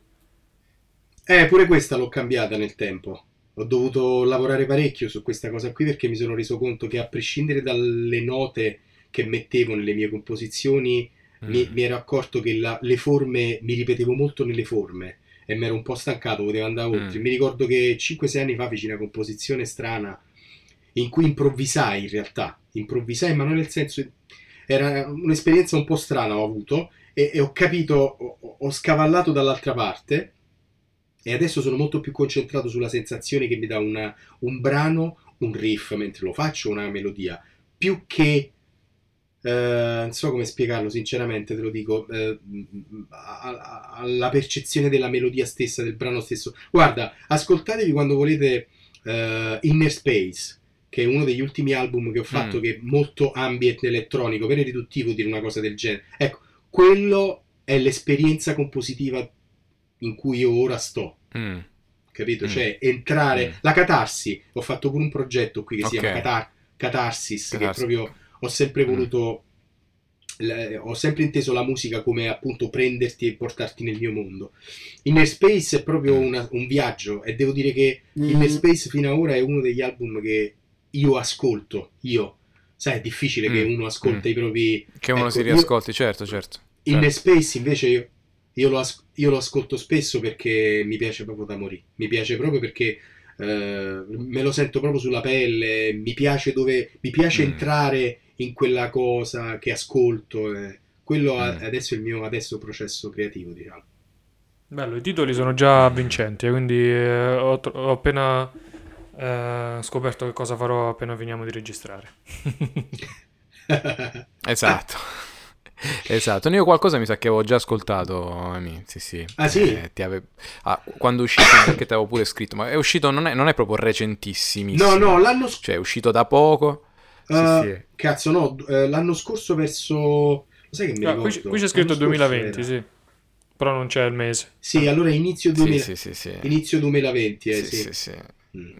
Eh, pure questa l'ho cambiata nel tempo. Ho dovuto lavorare parecchio su questa cosa qui perché mi sono reso conto che a prescindere dalle note che mettevo nelle mie composizioni, Mm. mi ero accorto che la- le forme, mi ripetevo molto nelle forme e mi ero un po' stancato, potevo andare oltre. Mm. Mi ricordo che 5-6 anni fa feci una composizione strana in cui improvvisai in realtà, improvvisai ma non nel senso... Era un'esperienza un po' strana ho avuto e, e ho capito, ho, ho scavallato dall'altra parte e adesso sono molto più concentrato sulla sensazione che mi dà una- un brano, un riff mentre lo faccio, una melodia, più che eh, non so come spiegarlo, sinceramente te lo dico, a- alla percezione della melodia stessa, del brano stesso. Guarda, ascoltatevi quando volete eh, Inner Space, che è uno degli ultimi album che ho fatto, Mm. che è molto ambient elettronico, per riduttivo dire una cosa del genere. Ecco, quello è l'esperienza compositiva in cui io ora sto. Mm. Capito? Mm. Cioè, entrare. Mm. La catarsi. Ho fatto pure un progetto qui che si Ok. chiama Catar- Catarsis, Catarsis. che proprio ho sempre Mm. voluto. l- ho sempre inteso la musica come appunto prenderti e portarti nel mio mondo. Inner Space è proprio Mm. una- un viaggio e devo dire che Inner Space fino ad ora è uno degli album che io ascolto. Io. Sai, è difficile che Mm. uno ascolta Mm. i propri. Che uno Ecco, si io- riascolti, certo, certo. Inner Certo. Space invece io, io lo, as- io lo ascolto spesso perché mi piace proprio da morire. Mi piace proprio perché eh, me lo sento proprio sulla pelle. Mi piace dove mi piace Mm. entrare in quella cosa che ascolto. eh. Quello Mm. adesso è il mio adesso processo creativo, diciamo. Bello, i titoli sono già vincenti, eh, quindi eh, ho, tro- ho appena eh, scoperto che cosa farò appena finiamo di registrare. <laughs> Esatto. Esatto, io qualcosa mi sa che avevo già ascoltato, Emi, sì sì. Ah, sì? Eh, ti ave- ah, quando è uscito, perché ti avevo pure scritto, ma è uscito, non è, non è proprio recentissimissimo. no, no, l'anno scorso. Cioè è uscito da poco. Sì, sì. Cazzo, no, eh, l'anno scorso verso. Lo sai che mi Ah, ricordo? qui, qui c'è scritto L'anno scorso 2020, era. sì. Però non c'è il mese. Sì, allora inizio, Sì, 2000 sì, sì, sì. inizio 2020, eh, Sì, sì. sì, sì. Mm.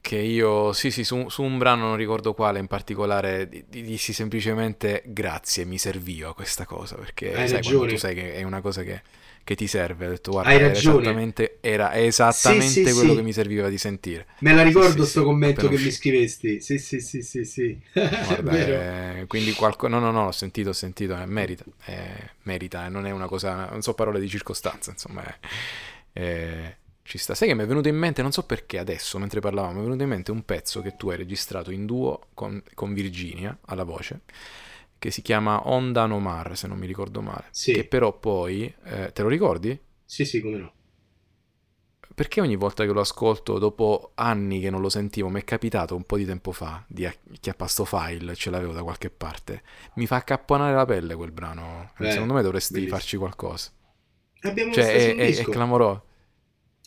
Che io, sì, sì, su, su un brano non ricordo quale in particolare, di, di- dissi semplicemente grazie, mi serviva questa cosa, perché Hai sai, tu sai che è una cosa che, che ti serve, ho detto guarda, Hai era ragione. esattamente, era esattamente Sì, sì, quello sì. che mi serviva di sentire. Me la ricordo sì, sto sì, commento che mi uscito. scrivesti. Sì, sì, sì, sì, sì. <laughs> Guarda, eh, quindi qualcosa, no, no, no, ho sentito, ho sentito, eh, merita, eh, merita, eh, non è una cosa, non so parole di circostanza, insomma, eh, eh, ci sta. Sai che mi è venuto in mente, non so perché adesso, mentre parlavamo, mi è venuto in mente un pezzo che tu hai registrato in duo con, con Virginia alla voce, che si chiama Onda Nomar, se non mi ricordo male, Sì. che però poi, eh, te lo ricordi? Sì, sì, come no. Perché ogni volta che lo ascolto, dopo anni che non lo sentivo, mi è capitato un po' di tempo fa di acchiappare sto file, ce l'avevo da qualche parte, mi fa accapponare la pelle quel brano. Eh, Secondo me dovresti bellissimo. farci qualcosa. Abbiamo Cioè, è, è, è clamoroso.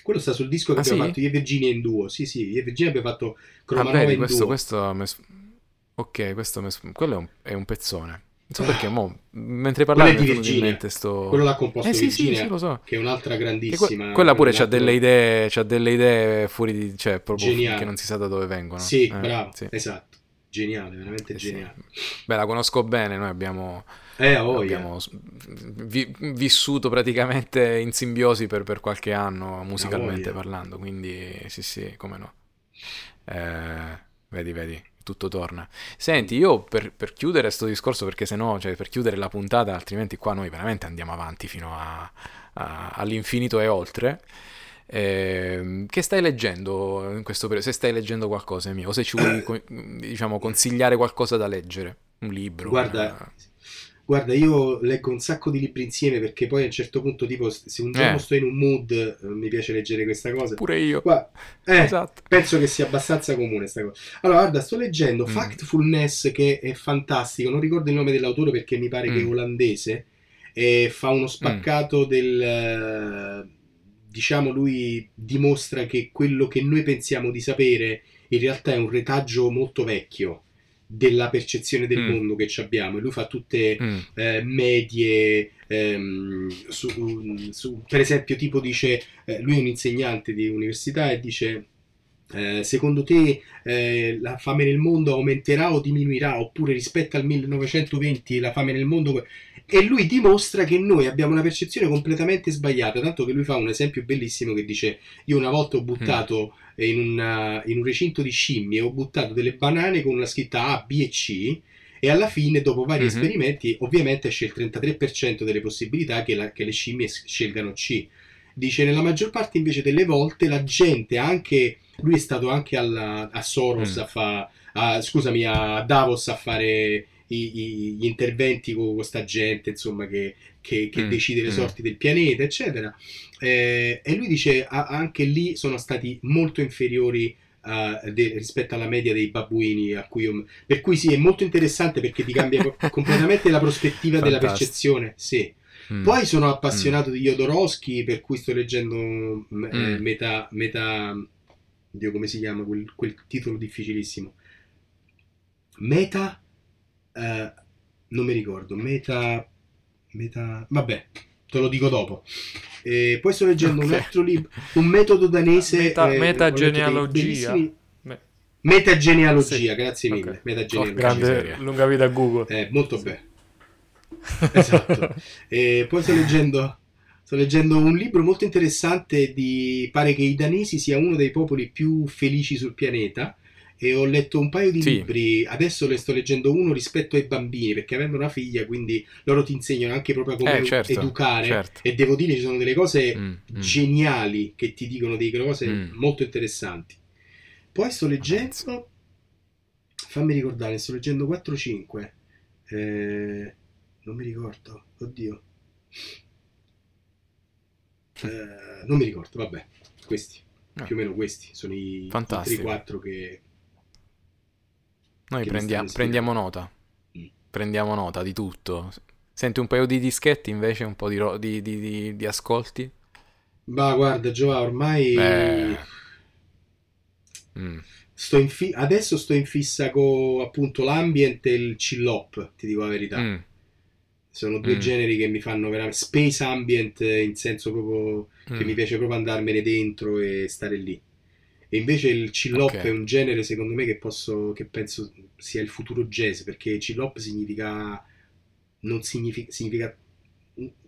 Quello sta sul disco che Ah, abbiamo sì? fatto io e Virginia in duo. Sì, sì, io e Virginia abbiamo fatto Ah, Cromanova vedi, in questo, duo. questo mi Ok, questo mi s- quello è un, è un pezzone. Non so perché, mo, mentre è di Virginia. sto... Quello l'ha composto Eh sì, sì, Virginia, sì, lo so. che è un'altra Che que- grandissima. quella pure altro- delle idee, c'ha delle idee fuori di... cioè, proprio Geniale. che non si sa da dove vengono. Sì, Eh, bravo, sì. esatto. Geniale, veramente Sì, sì. geniale. Beh, la conosco bene, noi abbiamo... Eh, oh, yeah. abbiamo vi- vissuto praticamente in simbiosi per, per qualche anno musicalmente voglia. parlando, quindi sì sì, come no. Eh, vedi, vedi, tutto torna. Senti, io per, per chiudere questo discorso, perché se no, cioè per chiudere la puntata, altrimenti qua noi veramente andiamo avanti fino a- a- all'infinito e oltre. ehm, che stai leggendo in questo periodo? Se stai leggendo qualcosa, mio, o se ci vuoi, <coughs> diciamo, consigliare qualcosa da leggere, un libro. Guarda, una- Guarda, io leggo un sacco di libri insieme perché poi a un certo punto, tipo, se un giorno Eh. sto in un mood, eh, mi piace leggere questa cosa. Pure io. Qua- eh, Esatto. penso che sia abbastanza comune sta cosa. Allora, guarda, sto leggendo Mm. Factfulness che è fantastico, non ricordo il nome dell'autore perché mi pare che è Mm. olandese e fa uno spaccato del eh, diciamo lui dimostra che quello che noi pensiamo di sapere in realtà è un retaggio molto vecchio della percezione del Mm. mondo che ci abbiamo e lui fa tutte Mm. eh, medie ehm, su, su- per esempio tipo dice eh, lui è un insegnante di università e dice eh, secondo te eh, la fame nel mondo aumenterà o diminuirà oppure rispetto al 1920 la fame nel mondo e lui dimostra che noi abbiamo una percezione completamente sbagliata tanto che lui fa un esempio bellissimo che dice io una volta ho buttato in, una- in un recinto di scimmie ho buttato delle banane con una scritta A, B e C e alla fine, dopo vari Mhm. esperimenti, ovviamente esce il 33% delle possibilità che, la- che le scimmie scelgano C. Dice, nella maggior parte invece delle volte la gente, anche lui è stato anche alla- a Soros, Mm. a fa- a- scusami, a Davos a fare i- gli interventi con questa gente, insomma, che, che- che Mm, decide le mm. sorti del pianeta, eccetera. Eh, e lui dice, a- anche lì sono stati molto inferiori eh, de- rispetto alla media dei babbuini a cui io per cui sì, è molto interessante perché ti cambia co- <laughs> completamente la prospettiva della Fantastico. percezione. Sì. Mm. Poi sono appassionato di Jodorowsky, per cui sto leggendo m- eh, Mm. meta, meta. Dio, come si chiama quel, quel titolo difficilissimo? Meta. Eh, non mi ricordo. Meta. Meta. Vabbè, te lo dico dopo. E poi sto leggendo un Ok. altro libro, un metodo danese. Meta- eh, metagenealogia. Me- Metagenealogia, Sì. grazie mille. Ok. Metagenealogia. Grande, miseria. lunga vita a Google. Eh, molto bene. Esatto. <laughs> E poi sto leggendo, sto leggendo un libro molto interessante di... pare che i danesi sia uno dei popoli più felici sul pianeta e ho letto un paio di Sì. libri, adesso ne sto leggendo uno rispetto ai bambini perché avendo una figlia quindi loro ti insegnano anche proprio come Eh, certo, educare certo. e devo dire ci sono delle cose Mm, mm. geniali che ti dicono delle cose Mm. molto interessanti. Poi sto leggendo, fammi ricordare, sto leggendo 4-5, eh, non mi ricordo, oddio, Eh, non mi ricordo, vabbè, questi, Ah. più o meno questi sono i Fantastico. 3-4 che... Noi prendiamo, prendiamo nota. Mm. Prendiamo nota di tutto. Senti un paio di dischetti invece, un po' di, ro- di- di- di- ascolti. Ma guarda Giova, ormai Eh. Mm. sto in fi- adesso sto in fissa con appunto l'ambient e il chill-up, ti dico la verità. Mm. Sono due Mm. generi che mi fanno veramente space ambient in senso proprio che Mm. mi piace proprio andarmene dentro e stare lì. E invece il chill hop Ok. è un genere secondo me che posso che penso sia il futuro jazz perché chill hop significa non significa, significa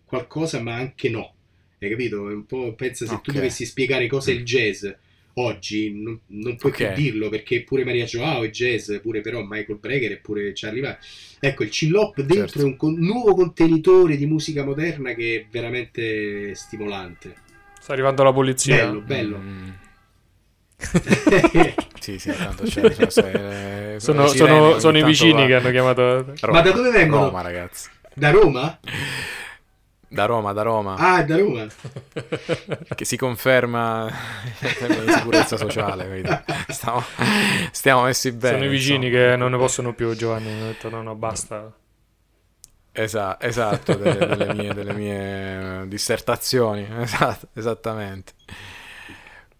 qualcosa ma anche no. Hai capito? È un po' pensa se tu Ok. dovessi spiegare cosa è il Mm. jazz oggi non, non puoi Ok. più dirlo perché pure Maria Joao è jazz, pure però Michael Breger e pure Charlie Parker. Ecco, il chill hop dentro Certo. è un con- nuovo contenitore di musica moderna che è veramente stimolante. Sta arrivando la polizia. Bello, bello. Mm. <laughs> Sì, sì, tanto c'è. c'è- <laughs> eh, Sono, sirene sono- sono i vicini va- che hanno chiamato. Roma, Ma da dove vengono? Roma, ragazzi. Da Roma? Da Roma, da Roma. Ah, da Roma. <laughs> Che si conferma di sicurezza sociale. quindi Stiamo, stiamo messi bene. Sono i vicini insomma. che non ne possono più, Giovanni. Hanno detto no, no, basta. Esa- esatto, delle, delle mie, delle mie eh, dissertazioni, esatto, esattamente.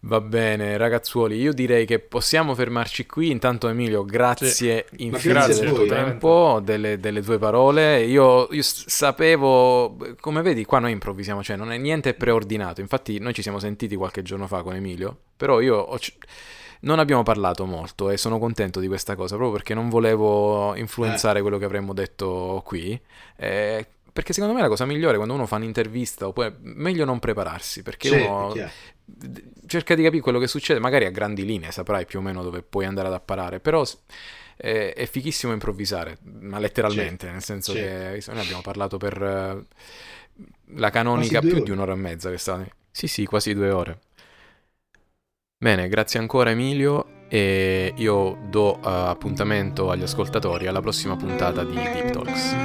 Va bene, ragazzuoli, io direi che possiamo fermarci qui. Intanto, Emilio, grazie infinite grazie del tuo voi, tempo, delle, delle tue parole. Io, io sapevo, come vedi, qua noi improvvisiamo, cioè non è niente preordinato. Infatti, noi ci siamo sentiti qualche giorno fa con Emilio, però io ho non abbiamo parlato molto e sono contento di questa cosa proprio perché non volevo influenzare quello che avremmo detto qui. eh, perché secondo me la cosa migliore quando uno fa un'intervista oppure meglio non prepararsi perché Certo, uno cerca di capire quello che succede, magari a grandi linee saprai più o meno dove puoi andare ad apparare, però è, è fighissimo improvvisare, ma letteralmente, Certo, nel senso certo. che noi abbiamo parlato per la canonica più ore. di un'ora e mezza sta. Sì, sì, quasi due ore. Bene, grazie ancora Emilio e io do uh, appuntamento agli ascoltatori alla prossima puntata di Deep Talks.